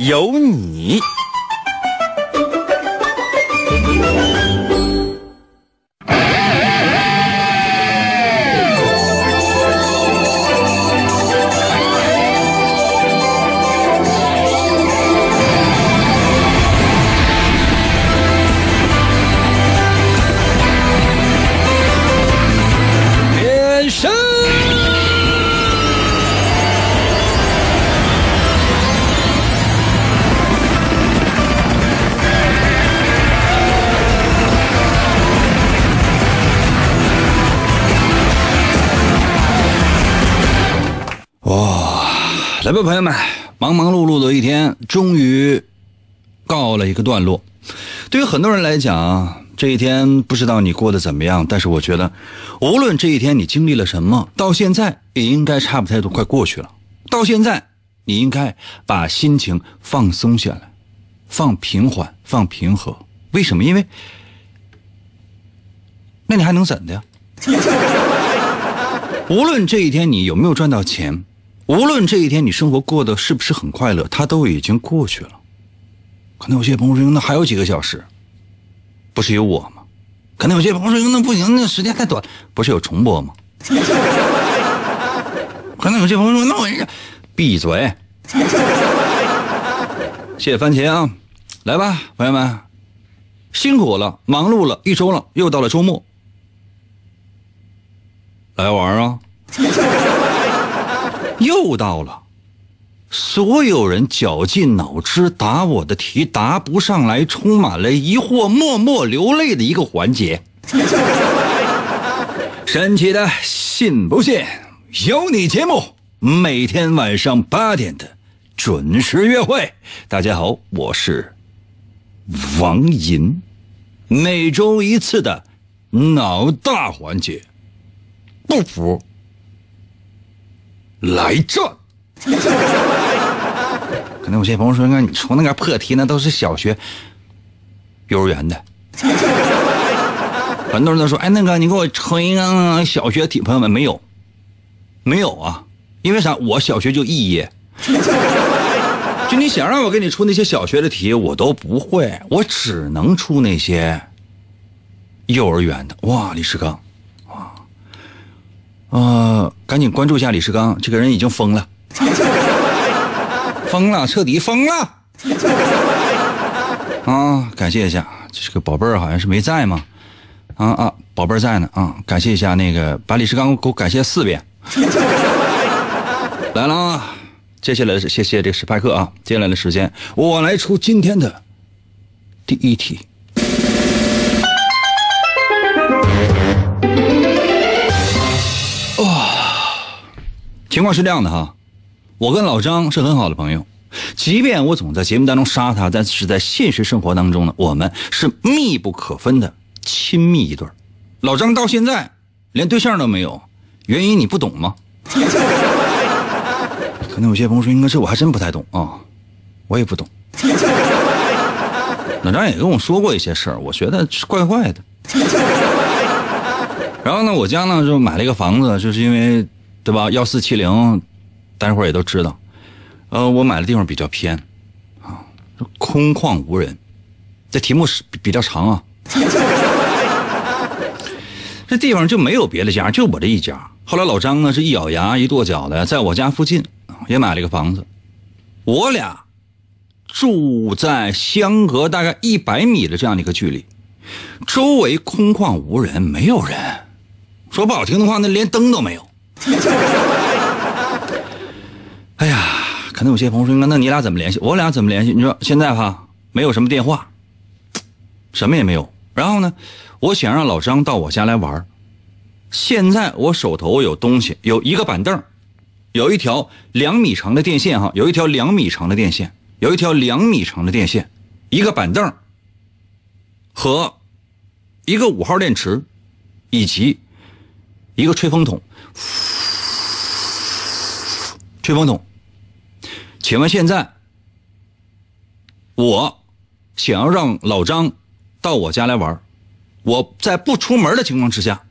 有你。来吧，朋友们，忙忙碌碌的一天终于告了一个段落。对于很多人来讲，这一天不知道你过得怎么样，但是我觉得，无论这一天你经历了什么，到现在也应该差不太多快过去了。到现在，你应该把心情放松下来，放平缓，放平和。为什么？因为，那你还能怎的呀？无论这一天你有没有赚到钱，无论这一天你生活过得是不是很快乐，它都已经过去了。可能有些朋友说，那还有几个小时，不是有我吗？可能有些朋友说，那不行，那时间太短，不是有重播吗？可能有些朋友说，那我闭嘴。谢谢番茄啊，来吧，朋友们，辛苦了，忙碌了一周了，又到了周末，来玩啊！又到了，所有人绞尽脑汁答我的题，答不上来，充满了疑惑，默默流泪的一个环节。神奇的，信不信有你节目，每天晚上八点的准时约会。大家好，我是王银，每周一次的脑大环节，不服来战。可能有些朋友说：“那你出那个破题，那都是小学、幼儿园的。”很多人都说：“哎，那个你给我出一个小学题。”朋友们，没有，没有啊，因为啥？我小学就肄业，就你想让我给你出那些小学的题，我都不会，我只能出那些幼儿园的。哇，李世刚，呃，赶紧关注一下李世刚，这个人已经疯了，疯了，彻底疯了。啊，感谢一下，这个宝贝儿好像是没在吗？啊啊，宝贝儿在呢啊！感谢一下那个，把李世刚给我感谢四遍。来了啊！接下来是谢谢这个史派克啊！接下来的时间，我来出今天的第一题。情况是这样的哈，我跟老张是很好的朋友，即便我总在节目当中杀他，但是在现实生活当中呢，我们是密不可分的亲密一对儿老张到现在连对象都没有，原因你不懂吗？可能有些朋友说，应该这我还真不太懂啊，我也不懂。老张也跟我说过一些事儿，我觉得怪怪的。然后呢，我家呢就买了一个房子，就是因为，对吧？幺四七零，待会儿也都知道。呃，我买的地方比较偏，啊，空旷无人。这题目是比较长啊。这地方就没有别的家，就我这一家。后来老张呢是一咬牙一跺脚的，在我家附近也买了一个房子。我俩住在相隔大概一百米的这样的一个距离，周围空旷无人，没有人。说不好听的话，那连灯都没有。哎呀，可能有些朋友说，那你俩怎么联系？我俩怎么联系？你说现在哈没有什么电话，什么也没有。然后呢，我想让老张到我家来玩。现在我手头有东西，有一个板凳，有一条两米长的电线哈，有一条两米长的电线，有一条两米长的电线，一个板凳和一个五号电池，以及一个吹风筒。吹风筒，请问现在我想要让老张到我家来玩，我在不出门的情况之下，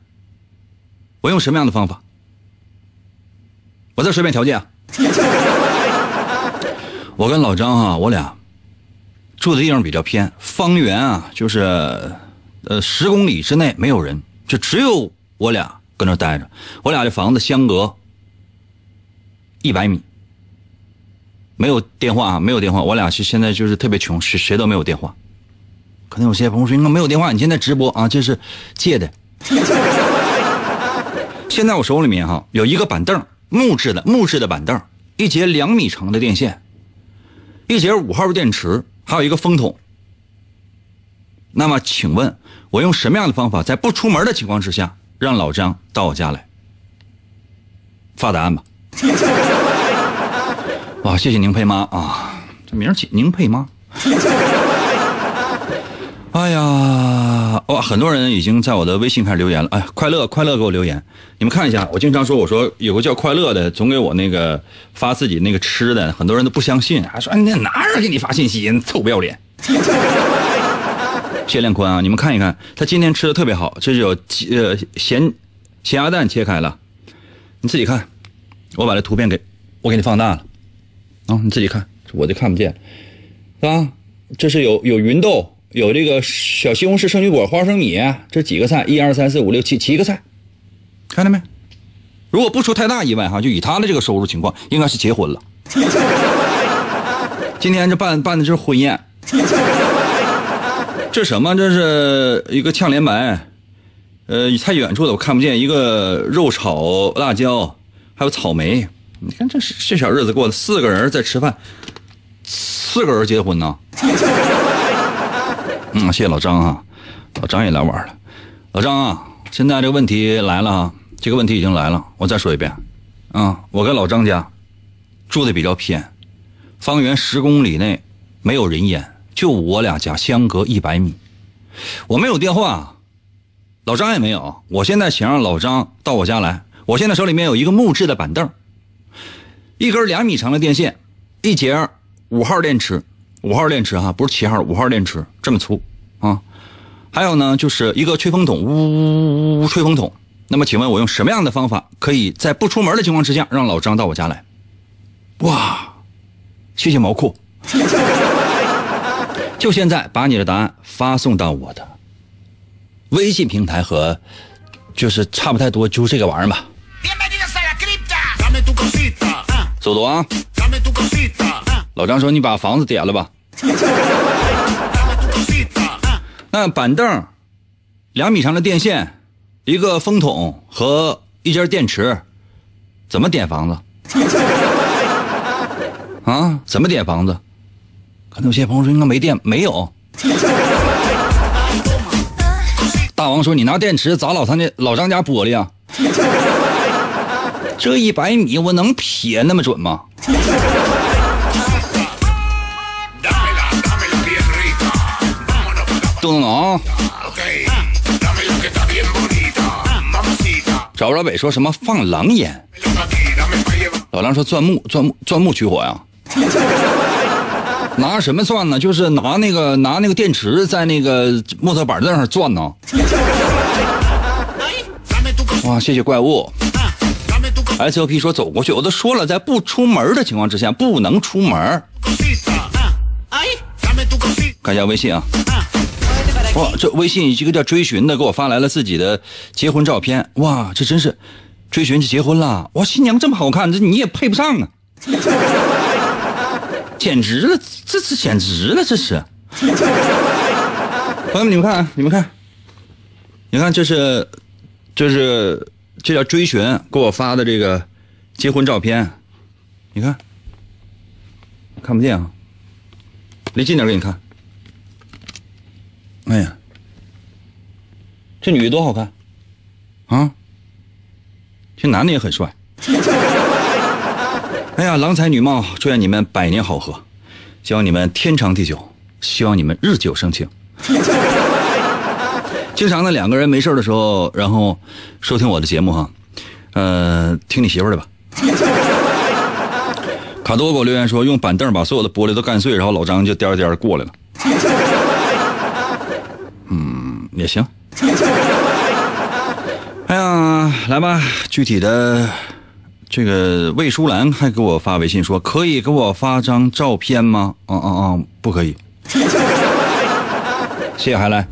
我用什么样的方法？我再说一遍条件啊。我跟老张啊，我俩住的地方比较偏，方圆啊就是呃十公里之内没有人，就只有我俩搁那待着。我俩这房子相隔一百米，没有电话啊，没有电话。我俩是现在就是特别穷，谁谁都没有电话。可能有些朋友说，那没有电话，你现在直播啊，这是借的。现在我手里面哈有一个板凳，木质的木质的板凳，一节两米长的电线。一节五号电池，还有一个风筒。那么，请问我用什么样的方法，在不出门的情况之下，让老张到我家来？发答案吧。哇，谢谢宁佩妈啊，这名起宁佩妈。哎呀，哇，很多人已经在我的微信开始留言了。哎，快乐快乐给我留言，你们看一下。我经常说，我说有个叫快乐的，总给我那个发自己那个吃的，很多人都不相信，还说哎，那哪人给你发信息？臭不要脸。谢亮坤啊，你们看一看，他今天吃的特别好，这是有呃咸咸鸭蛋切开了，你自己看，我把这图片给我给你放大了，啊，你自己看，我就看不见，啊，这是有有芸豆。有这个小西红柿、圣女果、花生米，这几个菜，一二三四五六七七个菜，看到没？如果不出太大意外哈，就以他的这个收入情况，应该是结婚了。今天这办办的是婚宴，这什么？这是一个炝莲白，呃，太远处的我看不见。一个肉炒辣椒，还有草莓。你看这这小日子过的，四个人在吃饭，四个人结婚呢。嗯，谢谢老张啊，老张也来玩了。老张啊，现在这个问题来了啊，这个问题已经来了。我再说一遍，啊，我跟老张家住的比较偏，方圆十公里内没有人烟，就我俩家相隔一百米。我没有电话，老张也没有。我现在想让老张到我家来，我现在手里面有一个木质的板凳，一根两米长的电线，一节五号电池。五号电池哈，不是七号，五号电池这么粗啊！还有呢，就是一个吹风筒，呜呜呜吹风筒。那么，请问我用什么样的方法，可以在不出门的情况之下，让老张到我家来？哇！谢谢毛裤。就现在把你的答案发送到我的微信平台和，就是差不太多，就这个玩意儿吧。走走啊！老张说：“你把房子点了吧。”那板凳、两米长的电线、一个风筒和一节电池，怎么点房子？啊？怎么点房子？可能有些朋友说应该没电，没有。大王说：“你拿电池砸老张家老张家玻璃啊？”这一百米我能撇那么准吗？动动脑。找不着北说什么放狼烟？老梁说钻木钻木钻木取火呀？拿什么钻呢？就是拿那个拿那个电池在那个木头板凳上钻呢。哇，谢谢怪物。S O P 说走过去，我都说了，在不出门的情况之下不能出门。看一下微信啊。哇，这微信一个叫追寻的给我发来了自己的结婚照片。哇，这真是追寻就结婚了。哇，新娘这么好看，这你也配不上啊！简直了，这是简直了，这是。朋友们，你们看，你们看，你看，这是，这是，这叫追寻给我发的这个结婚照片。你看，看不见啊？离近点给你看。哎呀，这女的多好看，啊！这男的也很帅。哎呀，郎才女貌，祝愿你们百年好合。希望你们天长地久，希望你们日久生情。经常呢，两个人没事的时候，然后收听我的节目哈，呃，听你媳妇儿的吧。卡多给我留言说，用板凳把所有的玻璃都干碎，然后老张就颠颠过来了。嗯，也行。哎呀，来吧，具体的，这个魏淑兰还给我发微信说，可以给我发张照片吗？啊啊啊，不可以。谢谢海来。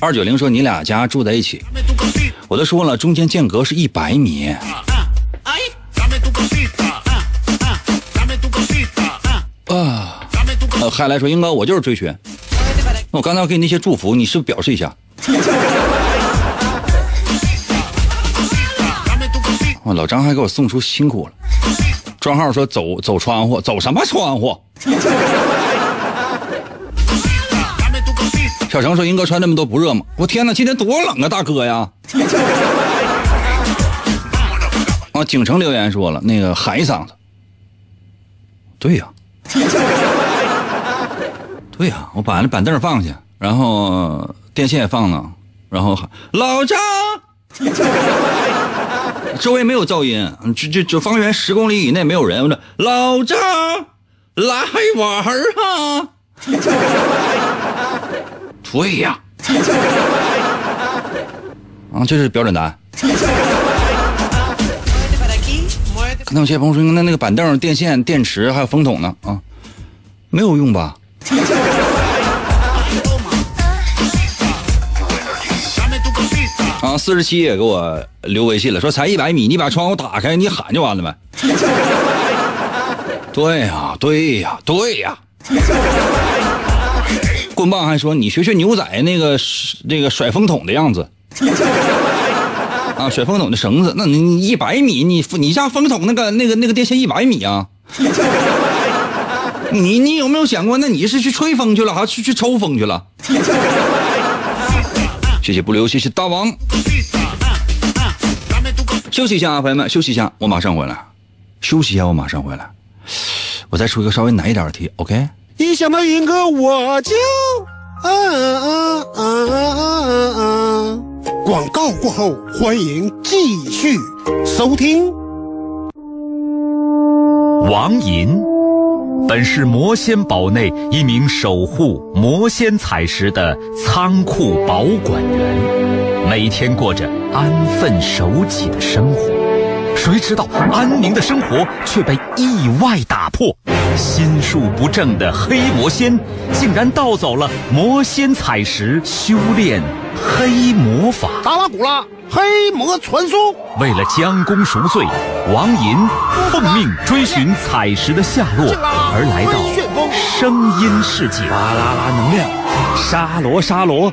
二九零说你俩家住在一起，我都说了，中间间隔是一百米。啊，呃，海来说英哥，我就是追寻。那我刚才给你那些祝福，你是不是表示一下？哦，老张还给我送出辛苦了。庄浩说走走窗户，走什么窗户？小程说英哥穿那么多不热吗？我天哪，今天多冷啊，大哥呀！啊，景城留言说了，那个喊一嗓子。对呀，对呀，我把那板凳放下，然后电线也放了，然后喊老张。周围没有噪音，就就就方圆十公里以内没有人。我说老张来玩儿啊！对呀，啊，这是标准答案。可能有些朋友说，那那个板凳、电线、电池还有风筒呢啊，没有用吧？啊，四十七也给我留微信了，说才一百米，你把窗户打开，你喊就完了呗。对呀，对呀，对呀。棍棒还说你学学牛仔那个那个甩风筒的样子。啊，甩风筒的绳子，那你一百米，你你家风筒那个那个那个电线一百米啊？你你有没有想过，那你是去吹风去了，还是去抽风去了？谢谢不留，谢谢大王。休息一下啊，朋友们，休息一下，我马上回来。休息一下，我马上回来。我再出一个稍微难一点的题，OK？一想到云哥，我就啊啊啊啊啊！广告过后，欢迎继续收听。王银本是魔仙堡内一名守护魔仙彩石的仓库保管员，每天过着安分守己的生活。谁知道安宁的生活却被意外打破，心术不正的黑魔仙竟然盗走了魔仙彩石，修炼黑魔法。达拉古拉黑魔传说，为了将功赎罪，王银奉命追寻彩石的下落，而来到声音世界。巴啦啦能量，沙罗沙罗，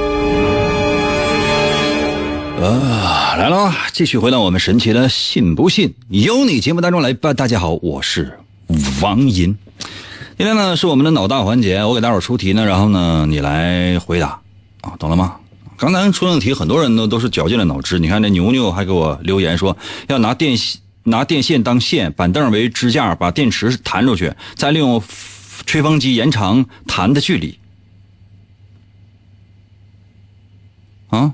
啊，来了，继续回到我们神奇的“信不信由你”节目当中来吧。大家好，我是王银。今天呢是我们的脑大环节，我给大伙出题呢，然后呢你来回答啊，懂了吗？刚才出的题，很多人呢都是绞尽了脑汁。你看这牛牛还给我留言说，要拿电拿电线当线，板凳为支架，把电池弹出去，再利用吹风机延长弹的距离。啊？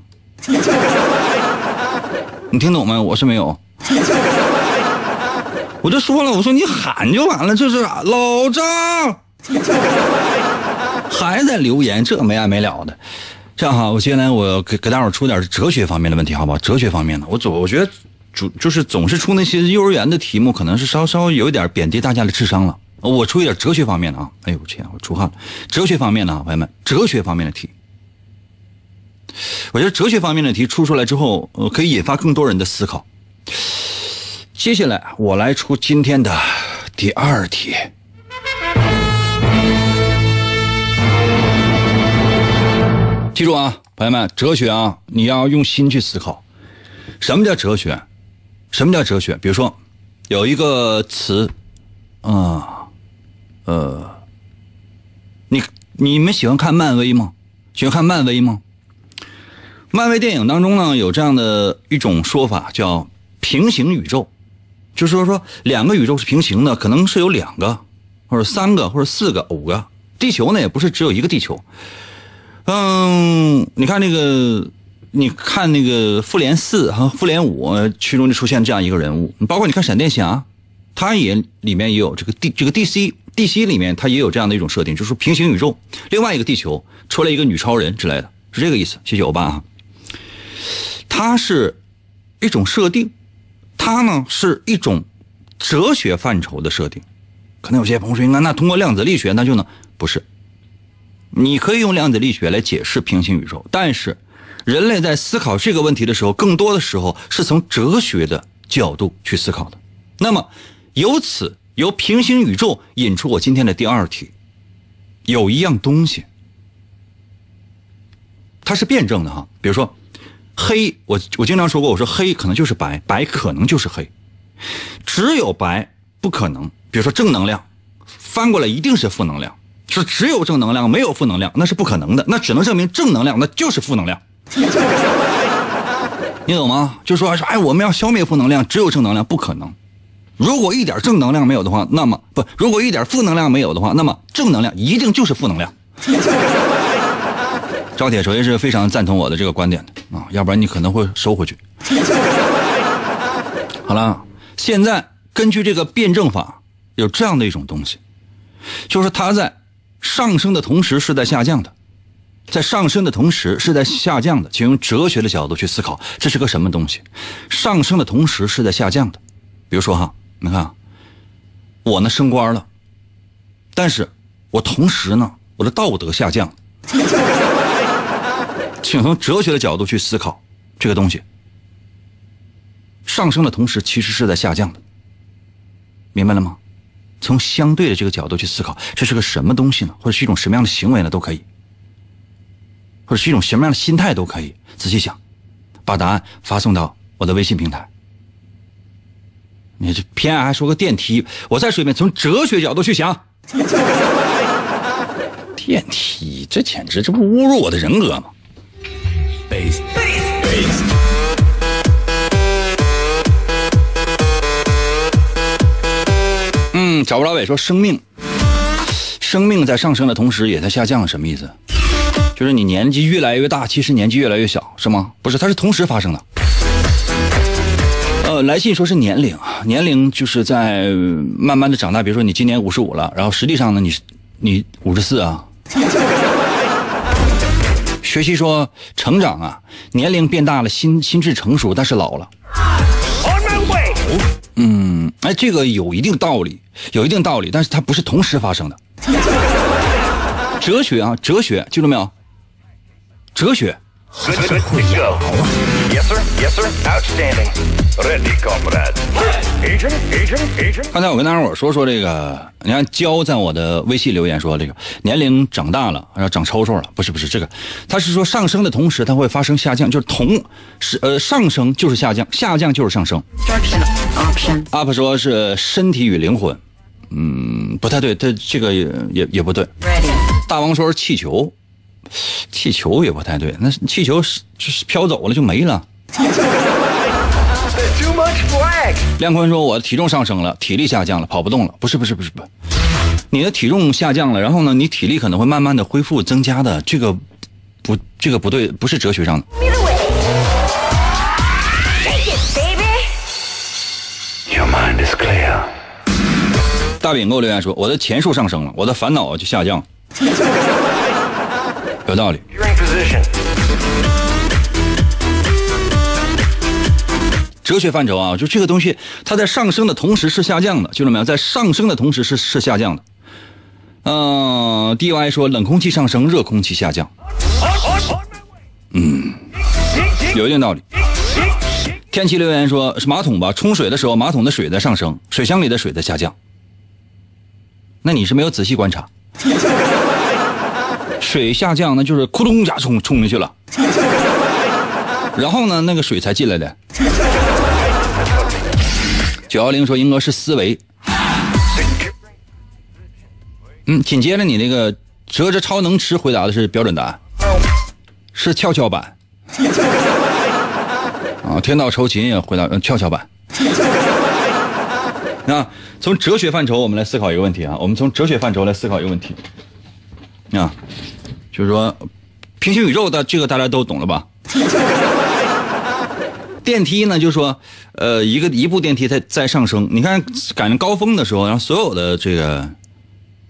你听懂没？我是没有。我就说了，我说你喊就完了，这是老张，还在留言，这没完没了的。这样哈，我接下来我给给大伙出点哲学方面的问题，好不好？哲学方面的，我总我觉得主就是总是出那些幼儿园的题目，可能是稍稍有一点贬低大家的智商了。我出一点哲学方面的啊！哎呦我天，我出汗了。哲学方面的啊，朋友们，哲学方面的题。我觉得哲学方面的题出出来之后可以引发更多人的思考。接下来我来出今天的第二题。记住啊朋友们哲学啊你要用心去思考。什么叫哲学？什么叫哲学？比如说有一个词啊呃你你们喜欢看漫威吗？喜欢看漫威吗？漫威电影当中呢，有这样的一种说法，叫平行宇宙，就是说说两个宇宙是平行的，可能是有两个，或者三个，或者四个、五个。地球呢，也不是只有一个地球。嗯，你看那个，你看那个复联四和复联五，其中就出现这样一个人物。包括你看闪电侠，他也里面也有这个 D 这个 DC DC 里面，他也有这样的一种设定，就是平行宇宙，另外一个地球出来一个女超人之类的，是这个意思。谢谢欧巴啊。它是一种设定，它呢是一种哲学范畴的设定。可能有些朋友说，那那通过量子力学那就能不是？你可以用量子力学来解释平行宇宙，但是人类在思考这个问题的时候，更多的时候是从哲学的角度去思考的。那么由此由平行宇宙引出我今天的第二题，有一样东西，它是辩证的哈，比如说。黑，我我经常说过，我说黑可能就是白，白可能就是黑，只有白不可能。比如说正能量，翻过来一定是负能量，是只有正能量没有负能量，那是不可能的，那只能证明正能量那就是负能量。你懂吗？就说说，哎，我们要消灭负能量，只有正能量不可能。如果一点正能量没有的话，那么不，如果一点负能量没有的话，那么正能量一定就是负能量。赵铁锤是非常赞同我的这个观点的啊，要不然你可能会收回去。好了，现在根据这个辩证法，有这样的一种东西，就是它在上升的同时是在下降的，在上升的同时是在下降的，请用哲学的角度去思考，这是个什么东西？上升的同时是在下降的，比如说哈，你看，我呢升官了，但是我同时呢，我的道德下降。请从哲学的角度去思考这个东西。上升的同时，其实是在下降的，明白了吗？从相对的这个角度去思考，这是个什么东西呢？或者是一种什么样的行为呢？都可以，或者是一种什么样的心态都可以。仔细想，把答案发送到我的微信平台。你这偏爱还说个电梯，我再说一遍，从哲学角度去想。电梯，这简直这不侮辱我的人格吗？找不着尾说生命，生命在上升的同时也在下降，什么意思？就是你年纪越来越大，其实年纪越来越小，是吗？不是，它是同时发生的。呃，来信说是年龄，年龄就是在慢慢的长大。比如说你今年五十五了，然后实际上呢，你你五十四啊。学习说成长啊，年龄变大了，心心智成熟，但是老了。嗯，哎，这个有一定道理，有一定道理，但是它不是同时发生的。哲学啊，哲学，记住没有？哲学。刚才我跟大伙说说这个，你看娇在我的微信留言说这个年龄长大了要长抽抽了，不是不是这个，他是说上升的同时它会发生下降，就是同是呃上升就是下降，下降就是上升。up 说是身体与灵魂，嗯不太对，他这个也也也不对。大王说是气球。气球也不太对，那气球是就是飘走了就没了。亮坤说：“我的体重上升了，体力下降了，跑不动了。”不是不是不是不，你的体重下降了，然后呢，你体力可能会慢慢的恢复增加的。这个不，这个不对，不是哲学上的。大饼给我留言说：“我的钱数上升了，我的烦恼就下降。”有道理。哲学范畴啊，就这个东西，它在上升的同时是下降的，记住没有？在上升的同时是是下降的。嗯，D Y 说冷空气上升，热空气下降。嗯，有一定道理。天气留言说是马桶吧，冲水的时候马桶的水在上升，水箱里的水在下降。那你是没有仔细观察。水下降那就是咕咚一下冲冲进去了，然后呢，那个水才进来的。九幺零说英哥是思维，嗯，紧接着你那个折折超能吃回答的是标准答案，是跷跷板。啊，天道酬勤也回答跷跷板。那从哲学范畴，我们来思考一个问题啊。我们从哲学范畴来思考一个问题啊，就是说，平行宇宙的这个大家都懂了吧？电梯呢，就说，呃，一个一部电梯在在上升，你看赶上高峰的时候，然后所有的这个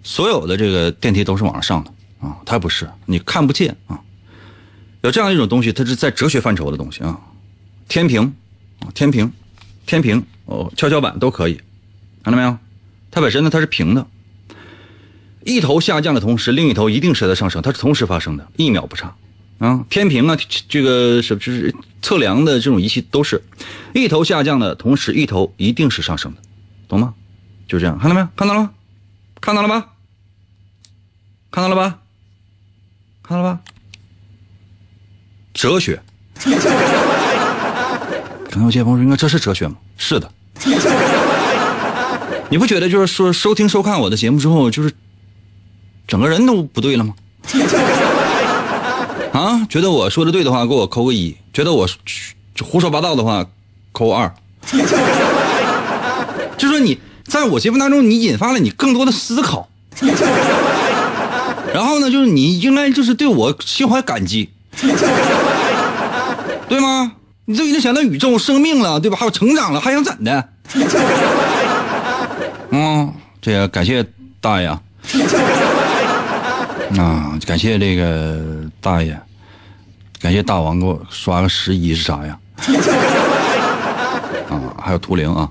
所有的这个电梯都是往上上的啊，它不是，你看不见啊。有这样一种东西，它是在哲学范畴的东西啊，天平，天平，天平哦，跷跷板都可以。看到没有？它本身呢，它是平的。一头下降的同时，另一头一定是在上升，它是同时发生的，一秒不差。啊，天平啊，这个是就是测量的这种仪器都是，一头下降的同时，一头一定是上升的，懂吗？就这样，看到没有？看到了吗？看到了吧？看到了吧？看到了吧？哲学。可能有些朋友说：“应该这是哲学吗？”是的。你不觉得就是说收听收看我的节目之后，就是整个人都不对了吗？啊，觉得我说的对的话，给我扣个一；觉得我胡说八道的话，扣二。就说你在我节目当中，你引发了你更多的思考，然后呢，就是你应该就是对我心怀感激，对吗？你都已经想到宇宙生命了，对吧？还有成长了，还想怎的？嗯，这个感谢大爷啊，啊，感谢这个大爷，感谢大王给我刷个十一是啥呀？啊，还有图灵啊，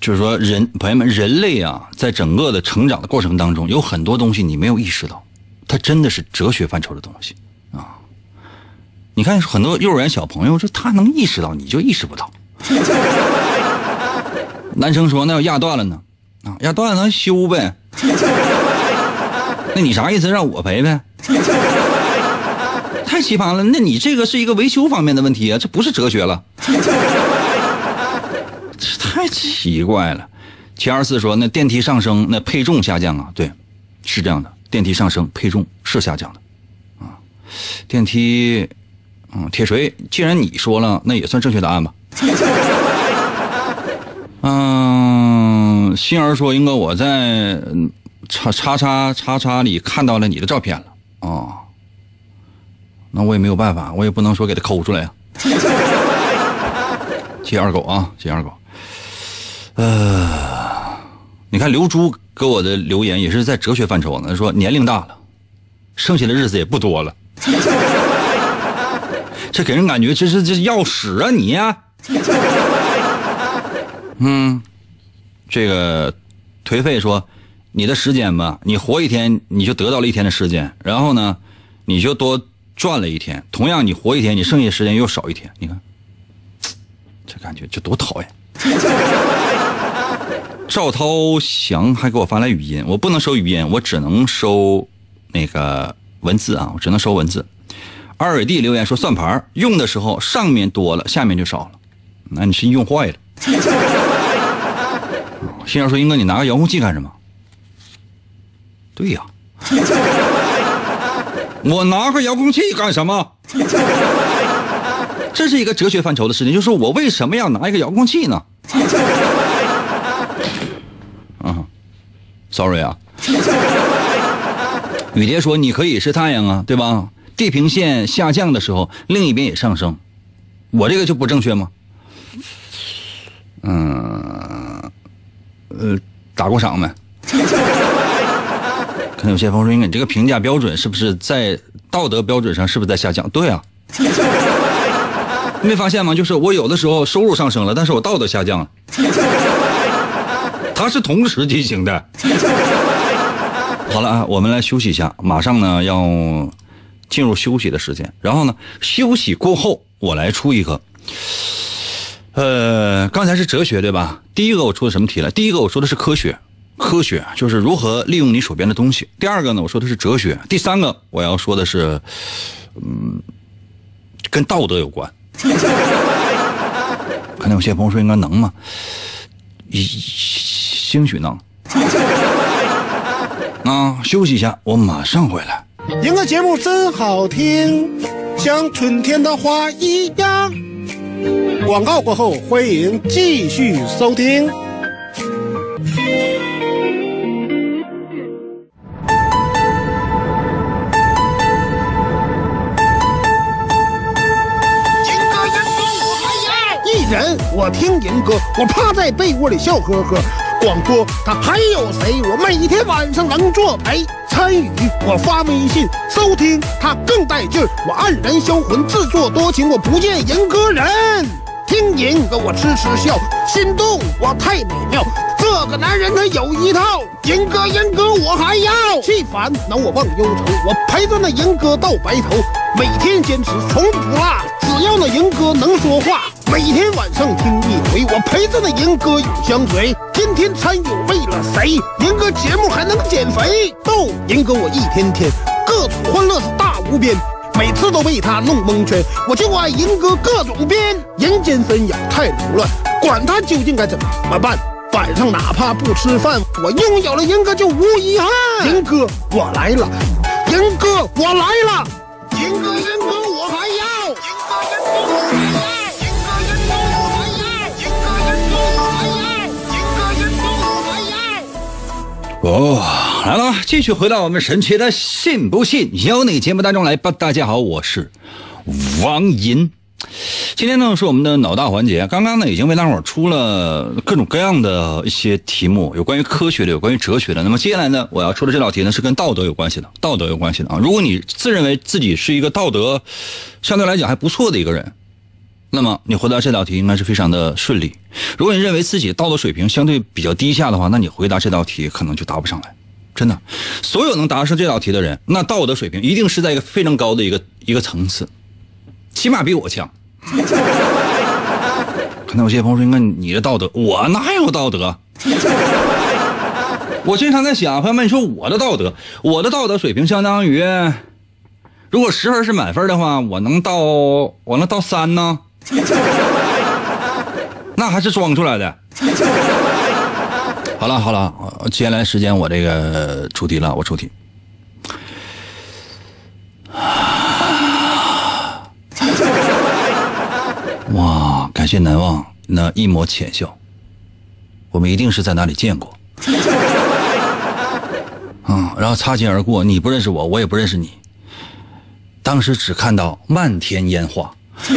就是说人朋友们，人类啊，在整个的成长的过程当中，有很多东西你没有意识到，它真的是哲学范畴的东西啊。你看很多幼儿园小朋友，就他能意识到，你就意识不到。男生说：“那要压断了呢？啊，压断了能修呗？那你啥意思？让我赔呗？太奇葩了！那你这个是一个维修方面的问题啊，这不是哲学了。这太奇怪了。”七二四说：“那电梯上升，那配重下降啊？对，是这样的，电梯上升，配重是下降的。啊，电梯，嗯，铁锤，既然你说了，那也算正确答案吧。”嗯，欣儿说：“英哥，我在叉叉叉叉叉里看到了你的照片了。”哦，那我也没有办法，我也不能说给他抠出来呀。接二狗啊，谢二狗。呃，你看刘珠给我的留言也是在哲学范畴呢，说年龄大了，剩下的日子也不多了。这给人感觉这是这是要屎啊你！嗯，这个颓废说，你的时间吧，你活一天你就得到了一天的时间，然后呢，你就多赚了一天。同样，你活一天，你剩下时间又少一天。你看，这感觉这多讨厌。赵涛翔还给我发来语音，我不能收语音，我只能收那个文字啊，我只能收文字。二伟弟留言说，算盘用的时候上面多了，下面就少了，那你是用坏了。心儿说：“英哥，你拿个遥控器干什么？”对呀，我拿个遥控器干什么？这是一个哲学范畴的事情，就是我为什么要拿一个遥控器呢？啊，sorry 啊。雨蝶说：“你可以是太阳啊，对吧？地平线下降的时候，另一边也上升，我这个就不正确吗？”嗯，呃，打过赏没？可能有些朋友说，你这个评价标准是不是在道德标准上是不是在下降？对啊，没发现吗？就是我有的时候收入上升了，但是我道德下降了，它是同时进行的。好了啊，我们来休息一下，马上呢要进入休息的时间，然后呢休息过后我来出一个。呃，刚才是哲学对吧？第一个我出的什么题了？第一个我说的是科学，科学，就是如何利用你手边的东西；第二个呢，我说的是哲学；第三个，我要说的是，嗯，跟道德有关。可能有些朋友说应该能吗？兴许能。啊，休息一下，我马上回来。赢个节目真好听，像春天的花一样。广告过后，欢迎继续收听。人我听银歌，我趴在被窝里笑呵呵。广播他还有谁？我每天晚上能作陪参与，我发微信收听他更带劲儿。我黯然销魂，自作多情，我不见银歌人。听银歌我痴痴笑，心动我太美妙。这个男人他有一套，银哥银哥我还要。气烦恼我忘忧愁，我陪着那银哥到白头，每天坚持从不落。只要那银哥能说话。每天晚上听一回，我陪着那银哥永相随。天天参与为了谁？银哥节目还能减肥？逗银哥我一天天各种欢乐是大无边，每次都被他弄蒙圈。我就爱银哥各种编，人间纷扰太凌乱，管他究竟该怎么办。晚上哪怕不吃饭，我拥有了银哥就无遗憾。银哥我来了，银哥我来了，银哥银哥我还要，银哥银哥我还要。哦，来了，继续回到我们神奇的“信不信由你”节目当中来吧。大家好，我是王银。今天呢是我们的脑大环节，刚刚呢已经为大伙出了各种各样的一些题目，有关于科学的，有关于哲学的。那么接下来呢，我要出的这道题呢是跟道德有关系的，道德有关系的啊。如果你自认为自己是一个道德相对来讲还不错的一个人。那么你回答这道题应该是非常的顺利。如果你认为自己道德水平相对比较低下的话，那你回答这道题可能就答不上来。真的，所有能答上这道题的人，那道德水平一定是在一个非常高的一个一个层次，起码比我强。可能有些朋友说，应该你的道德，我哪有道德？我经常在想，朋友们，你说我的道德，我的道德水平相当于，如果十分是满分的话，我能到我能到三呢？那还是装出来的。好了好了，接下来时间我这个出题了，我出题。哇，感谢难忘那一抹浅笑，我们一定是在哪里见过。嗯，然后擦肩而过，你不认识我，我也不认识你。当时只看到漫天烟花。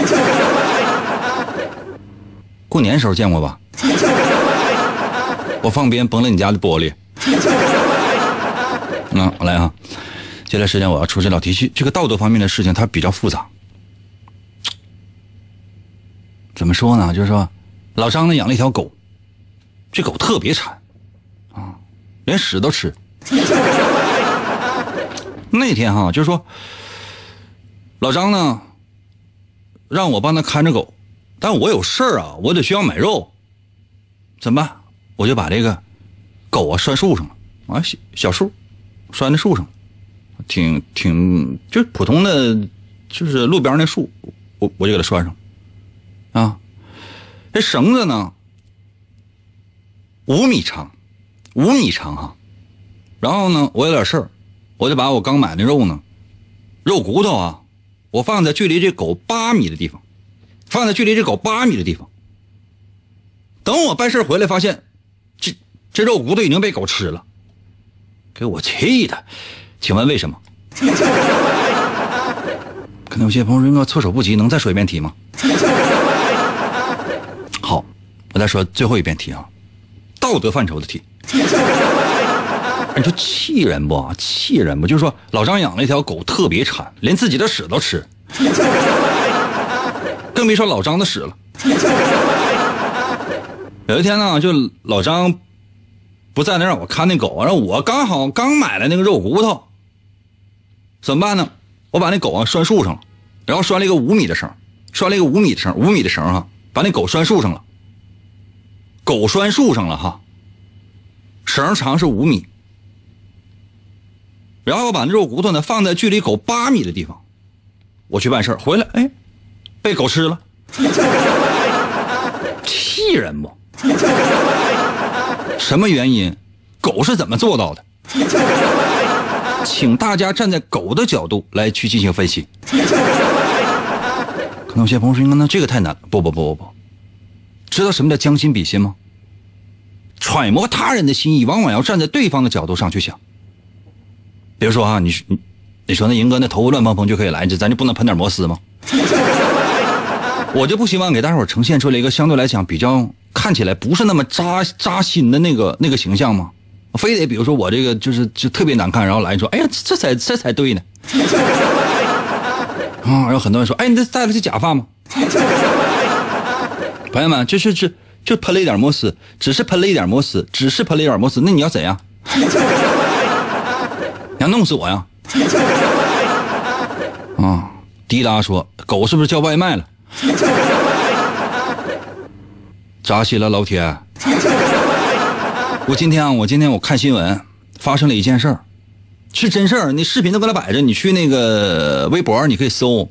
过年时候见过吧？我放鞭崩了你家的玻璃。嗯，来啊！接下来时间我要出这道题，去这个道德方面的事情它比较复杂。怎么说呢？就是说，老张呢养了一条狗，这狗特别馋，啊，连屎都吃。那天哈，就是说，老张呢让我帮他看着狗。但我有事儿啊，我得需要买肉，怎么办？我就把这个狗啊拴树上了啊，小小树拴在树上，挺挺就普通的，就是路边那树，我我就给它拴上啊。这绳子呢五米长，五米长哈。然后呢，我有点事儿，我就把我刚买的肉呢，肉骨头啊，我放在距离这狗八米的地方。放在距离这狗八米的地方。等我办事回来，发现这这肉骨头已经被狗吃了，给我气的。请问为什么？可能有些朋友说措手不及，能再说一遍题吗？我再说最后一遍题啊，道德范畴的题。你说气人不？气人不？就是说老张养了一条狗，特别馋，连自己的屎都吃。更别说老张的屎了。有一天呢，就老张不在那让我看那狗，然后我刚好刚买了那个肉骨头，怎么办呢？我把那狗啊拴树上了，然后拴了一个五米的绳，拴了一个五米的绳，五米的绳哈，把那狗拴树上了。狗拴树上了哈，绳长是五米，然后把那肉骨头呢放在距离狗八米的地方，我去办事回来，哎，被狗吃了，气人不？什么原因？狗是怎么做到的？请大家站在狗的角度来去进行分析。可能有些朋友说：“那这个太难。”不不不不不，知道什么叫将心比心吗？揣摩他人的心意，往往要站在对方的角度上去想。比如说啊，你你你说那银哥那头发乱蓬蓬就可以来，这咱就不能喷点摩丝吗？我就不希望给大伙呈现出来一个相对来讲比较看起来不是那么扎扎心的那个那个形象吗？非得比如说我这个就是就特别难看，然后来说，哎呀，这才这才对呢。啊，有很多人说，哎，你这戴的是假发吗？朋友们，就是这就喷了一点摩丝，只是喷了一点摩丝，只是喷了一点摩丝，那你要怎样？你要弄死我呀？啊，滴答说，狗是不是叫外卖了？扎心了，老铁。我今天啊，我今天我看新闻，发生了一件事儿，是真事儿。你视频都搁那摆着，你去那个微博，你可以搜。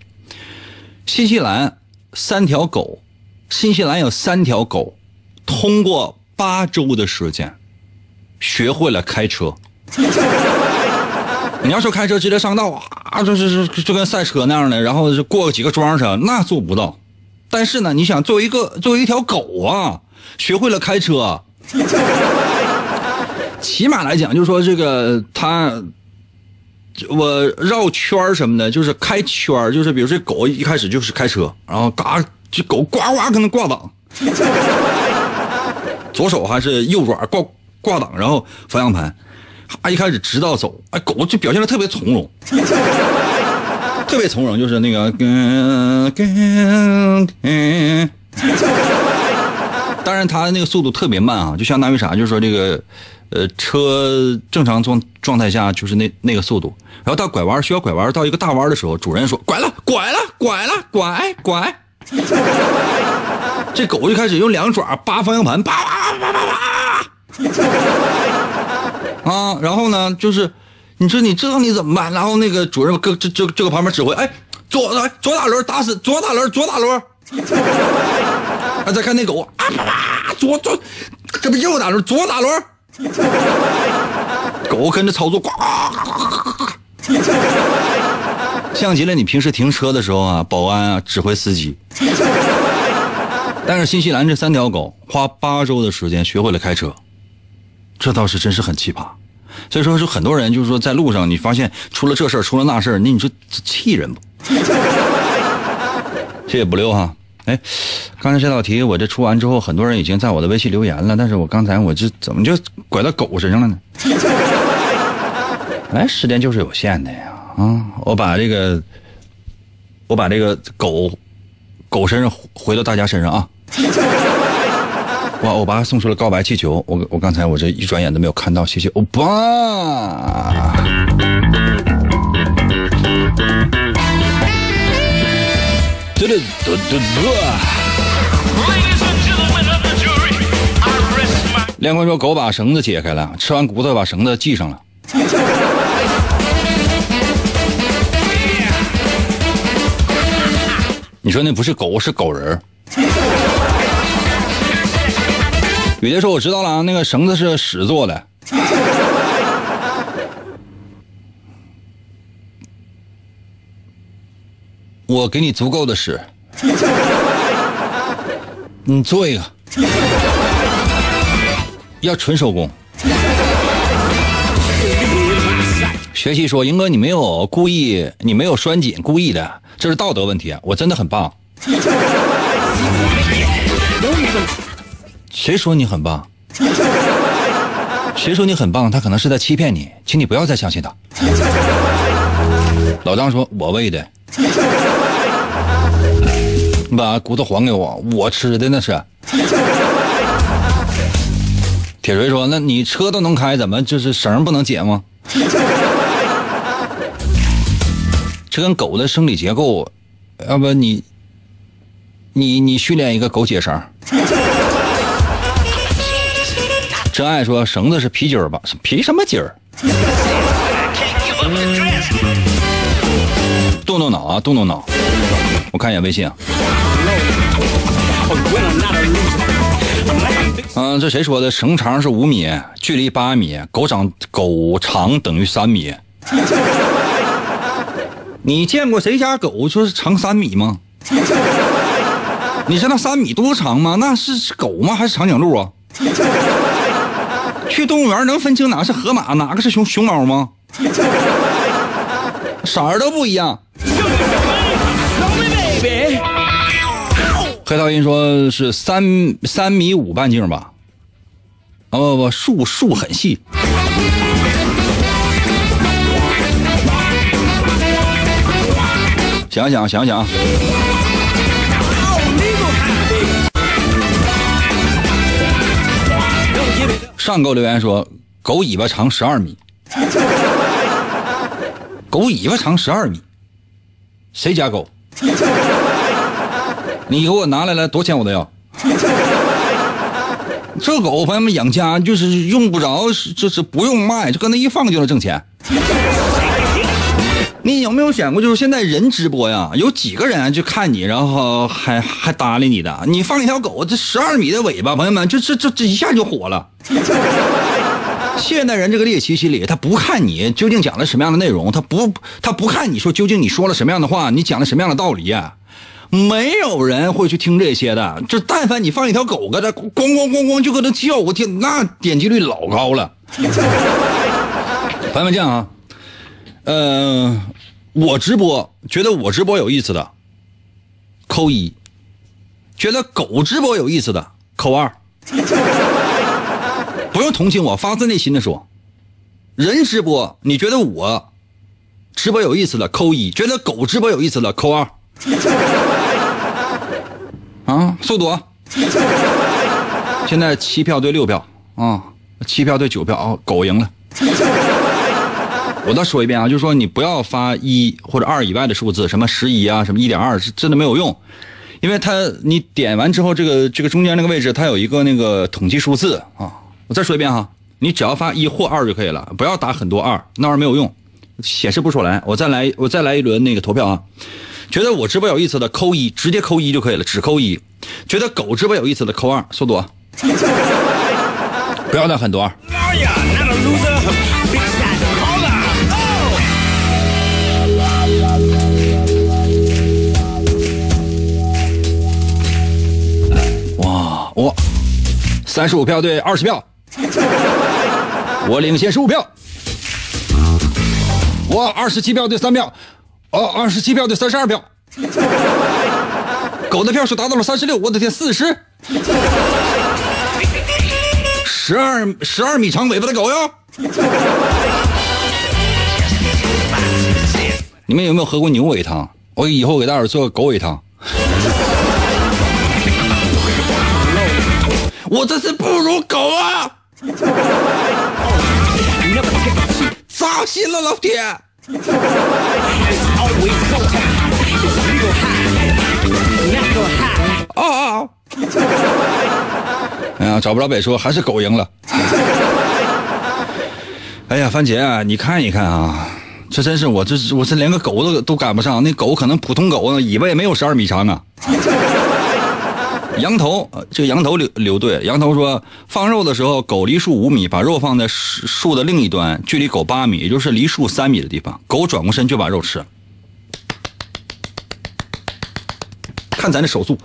新西兰三条狗，新西兰有三条狗，通过八周的时间，学会了开车。你要说开车直接上道啊，就是是就跟赛车那样的，然后就过几个桩上，那做不到。但是呢，你想作为一个作为一条狗啊，学会了开车。起码来讲，就是说这个它，我绕圈什么的，就是开圈就是比如这狗一开始就是开车，然后嘎，这狗呱呱跟那挂档，左手还是右爪挂挂档，然后方向盘，啊一开始直道走，哎狗就表现的特别从容，特别从容，就是那个跟跟跟。当然，它那个速度特别慢啊，就相当于啥？就是说这个，呃，车正常状状态下就是那那个速度，然后到拐弯需要拐弯到一个大弯的时候，主人说拐了，拐了，拐了，拐拐，这狗就开始用两爪扒方向盘，扒扒扒扒扒，啊，然后呢，就是你说你知道你怎么办？然后那个主人搁这这这个旁边指挥，哎，左哎左打轮打死，左打轮左打轮。啊！再看那狗啊啪啪，左左，这不右打轮，左打轮，狗跟着操作，呱呱呱呱呱，像极了你平时停车的时候啊，保安啊指挥司机。但是新西兰这三条狗花八周的时间学会了开车，这倒是真是很奇葩。所以说，是很多人就是说在路上，你发现出了这事儿，出了那事儿，那你说气人不？谢谢不溜哈。哎，刚才这道题我这出完之后，很多人已经在我的微信留言了。但是我刚才我这怎么就拐到狗身上了呢？哎，时间就是有限的呀！啊，我把这个，我把这个狗，狗身上回到大家身上啊！哇，欧巴送出了告白气球，我我刚才我这一转眼都没有看到，谢谢欧巴。嘟嘟嘟嘟嘟！亮坤说：“狗把绳子解开了，吃完骨头把绳子系上了。”你说那不是狗，是狗人雨蝶说：“ 我知道了啊，那个绳子是屎做的。”我给你足够的屎，你做一个，要纯手工。学习说，英哥你没有故意，你没有拴紧，故意的，这是道德问题。我真的很棒。谁说你很棒？谁说你很棒？他可能是在欺骗你，请你不要再相信他。老张说，我喂的。你把骨头还给我，我吃的那是。铁锤说：“那你车都能开，怎么就是绳不能解吗？”这跟狗的生理结构，要不你，你你训练一个狗解绳。真爱说绳子是皮筋儿吧？皮什么筋儿？动动脑啊，动动脑。我看一眼微信啊。嗯，这谁说的？绳长是五米，距离八米，狗长狗长等于三米。你见过谁家狗说是长三米吗？你知道三米多长吗？那是狗吗？还是长颈鹿啊？去动物园能分清哪个是河马，哪个是熊熊猫吗？色儿都不一样。黑桃音说是三三米五半径吧？哦不不，树树很细。想想想想，上狗留言说狗尾巴长十二米，狗尾巴长十二米，谁家狗？你给我拿来了，多少钱我都要。这狗朋友们养家就是用不着，就是不用卖，就搁那一放就能挣钱。你有没有想过，就是现在人直播呀，有几个人就看你，然后还还搭理你的？你放一条狗，这十二米的尾巴，朋友们，这这这这一下就火了。现代人这个猎奇心理，他不看你究竟讲了什么样的内容，他不他不看你说究竟你说了什么样的话，你讲了什么样的道理呀？没有人会去听这些的。就但凡你放一条狗搁这咣咣咣咣就搁那叫，我天，那点击率老高了。朋友们，这样啊。呃，我直播觉得我直播有意思的，扣一；觉得狗直播有意思的，扣二。不用同情我，发自内心的说，人直播你觉得我直播有意思的，扣一；觉得狗直播有意思的，扣二。啊，速度！现在七票对六票啊，七票对九票啊，狗赢了。我再说一遍啊，就是说你不要发一或者二以外的数字，什么十一啊，什么一点二，是真的没有用，因为它你点完之后，这个这个中间那个位置它有一个那个统计数字啊。我再说一遍哈，你只要发一或二就可以了，不要打很多二，那玩意没有用，显示不出来。我再来，我再来一轮那个投票啊，觉得我直播有意思的扣一，直接扣一就可以了，只扣一。觉得狗直播有意思的扣二，速度，不要打很多二。我三十五票对二十票，我领先十五票。我二十七票对三票，哦，二十七票对三十二票。狗的票数达到了三十六，我的天，四十。十二十二米长尾巴的狗哟！你们有没有喝过牛尾汤？我以后给大伙做个狗尾汤。我这是不如狗啊！扎心了，老铁！啊啊！哎呀，找不着北说还是狗赢了。哎呀，番茄，你看一看啊，这真是我这我这连个狗都都赶不上，那狗可能普通狗尾巴也没有十二米长啊。羊头，这个羊头留留队。羊头说，放肉的时候，狗离树五米，把肉放在树的另一端，距离狗八米，也就是离树三米的地方。狗转过身就把肉吃。看咱这手速，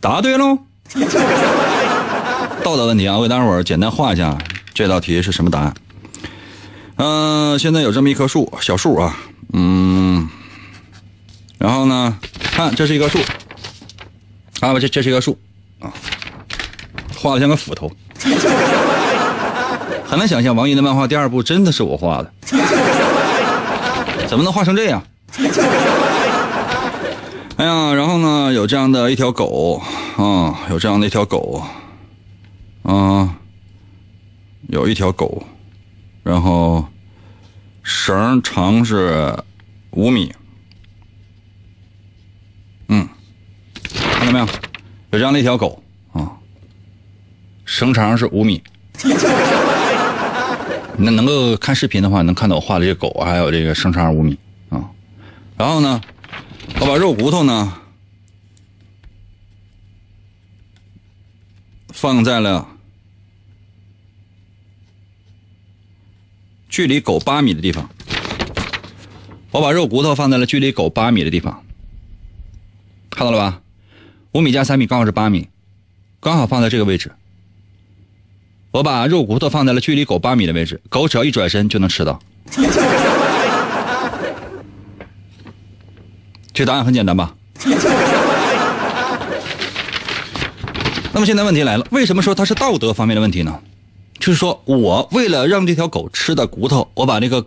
答对喽。道德问题啊，我给大伙儿简单画一下这道题是什么答案。嗯，现在有这么一棵树，小树啊，嗯，然后呢？看，这是一棵树，啊不，这这是一棵树，啊，画的像个斧头，很难想象王云的漫画第二部真的是我画的，怎么能画成这样？哎呀，然后呢，有这样的一条狗，啊，有这样的一条狗，啊，有一条狗，然后绳长是五米。嗯，看到没有？有这样的一条狗啊，绳长是五米。那能够看视频的话，能看到我画的这个狗，还有这个绳长五米啊。然后呢，我把肉骨头呢放在了距离狗八米的地方。我把肉骨头放在了距离狗八米的地方，看到了吧？五米加三米刚好是八米，刚好放在这个位置。我把肉骨头放在了距离狗八米的位置，狗只要一转身就能吃到。这答案很简单吧？那么现在问题来了，为什么说它是道德方面的问题呢？就是说我为了让这条狗吃的骨头，我把这个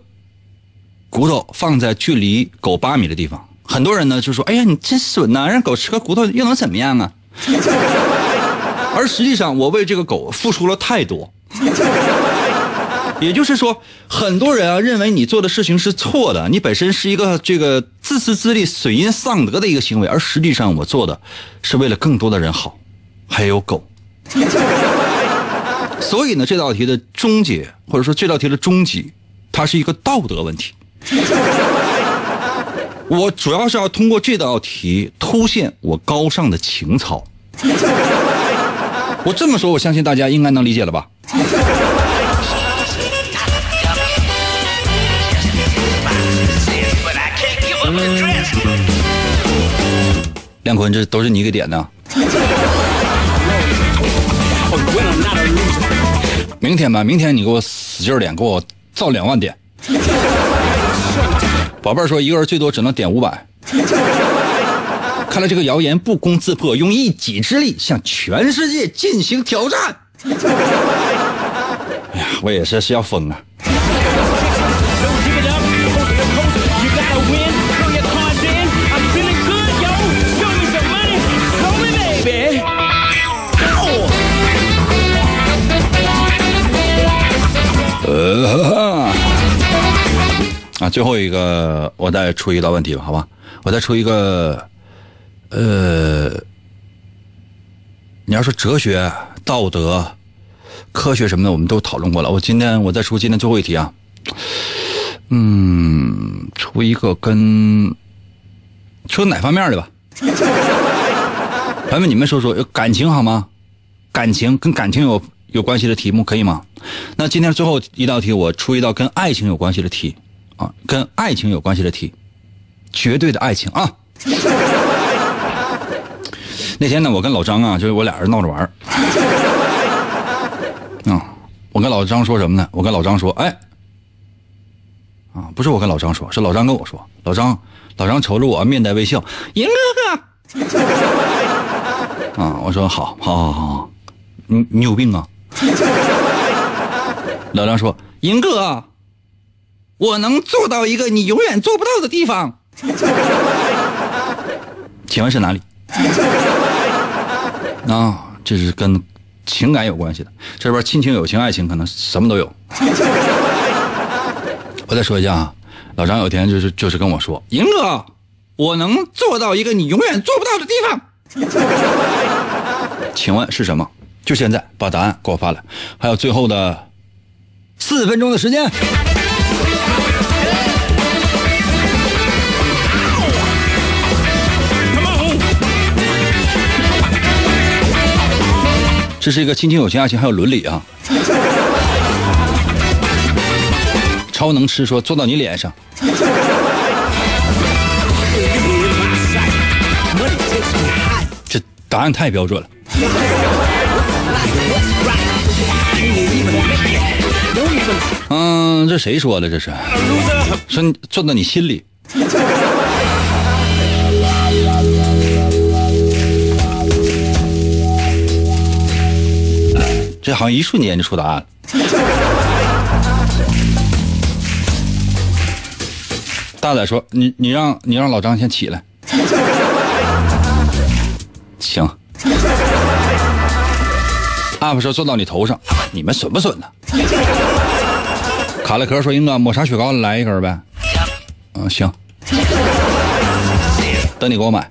骨头放在距离狗八米的地方。很多人呢就说：“哎呀，你真损呐，让狗吃个骨头又能怎么样啊？” 而实际上，我为这个狗付出了太多。也就是说，很多人啊认为你做的事情是错的，你本身是一个这个自私自利、损阴丧德的一个行为，而实际上我做的是为了更多的人好，还有狗。所以呢，这道题的终结，或者说这道题的终极，它是一个道德问题。我主要是要通过这道题凸显我高尚的情操。我这么说，我相信大家应该能理解了吧？亮坤，这都是你给点的。明天吧，明天你给我使劲点，给我造两万点。宝贝儿说，一个人最多只能点五百。看来这个谣言不攻自破，用一己之力向全世界进行挑战。哎呀，我也是是要疯啊！最后一个，我再出一道问题吧，好吧？我再出一个，呃，你要说哲学、道德、科学什么的，我们都讨论过了。我今天我再出今天最后一题啊，嗯，出一个跟出哪方面的吧？朋友们，你们说说，感情好吗？感情跟感情有有关系的题目可以吗？那今天最后一道题，我出一道跟爱情有关系的题啊，跟爱情有关系的题，绝对的爱情啊。那天呢，我跟老张啊，就是我俩人闹着玩儿啊。我跟老张说什么呢？我跟老张说，哎，啊，不是我跟老张说，是老张跟我说。老张，老张瞅着我，面带微笑，银哥哥。啊，我说好，好，好，好，你你有病啊？老张说：“银哥，我能做到一个你永远做不到的地方。请问是哪里？啊，这是跟情感有关系的。这边亲情、友情、爱情，可能什么都有。我再说一下啊，老张有天就是就是跟我说，银哥，我能做到一个你永远做不到的地方。请问是什么？就现在把答案给我发来。还有最后的。”四分钟的时间，这是一个亲情、友情、爱情，还有伦理啊！超能吃说坐到你脸上，这答案太标准了。嗯，这谁说的？这是说坐到你心里。这好像一瞬间就出答案了。大胆说：“你你让你让老张先起来。”行。up 说坐到你头上，你们损不损呢？卡了壳说：“英哥抹茶雪糕来一根呗。”嗯，行，等你给我买。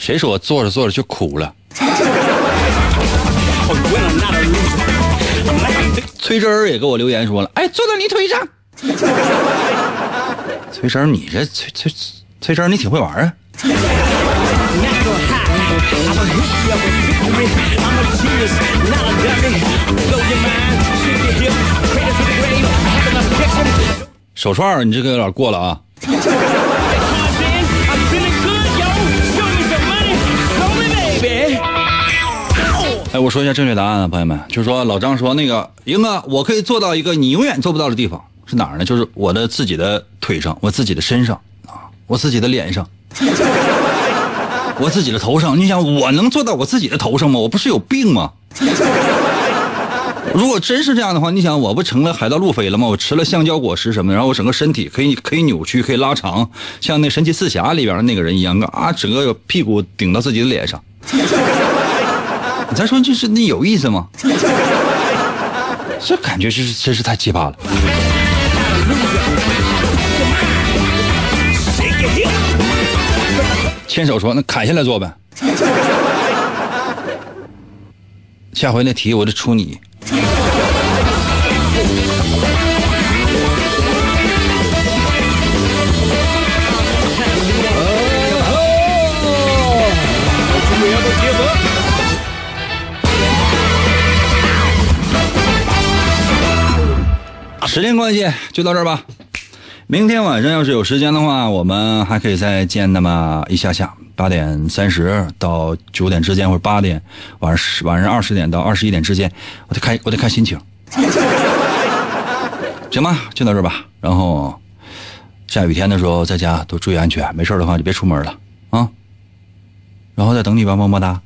谁说我坐着坐着就哭了？崔真儿也给我留言说了，哎，坐到你腿上。崔真儿，你这崔崔崔真儿，你挺会玩啊。手串儿，你这个有点过了啊。我说一下正确答案啊，朋友们，就是说老张说那个英哥，我可以做到一个你永远做不到的地方，是哪儿呢？就是我的自己的腿上，我自己的身上啊，我自己的脸上，我自己的头上。你想，我能做到我自己的头上吗？我不是有病吗？如果真是这样的话，你想，我不成了海盗路飞了吗？我吃了橡胶果实什么的，然后我整个身体可以可以扭曲，可以拉长，像那神奇四侠里边的那个人一样，啊，整个屁股顶到自己的脸上。咱说就是那有意思吗？这感觉就是真是太奇葩了。牵手说：“那砍下来做呗。”下回那题我就出你。时间关系就到这儿吧。明天晚上要是有时间的话，我们还可以再见那么一下下，八点三十到九点之间，或者八点晚上十晚上二十点到二十一点之间，我得看我得看心情，行吧？就到这儿吧。然后下雨天的时候在家多注意安全，没事的话就别出门了啊。然后再等你吧，么么哒。